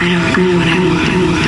I don't know what I want.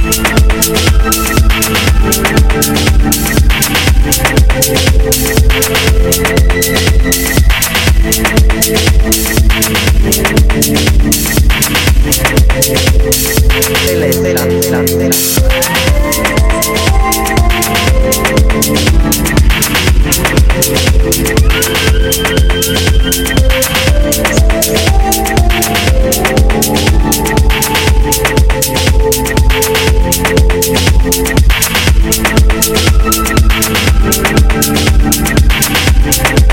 Thank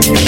Thank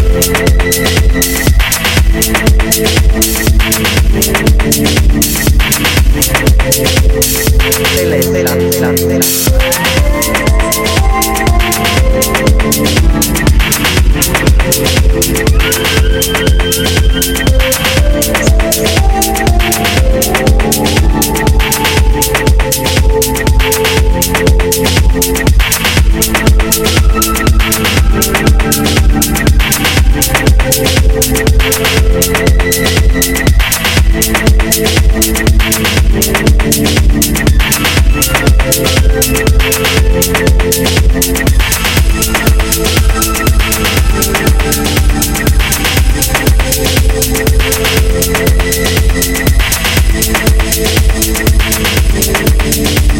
Música Thank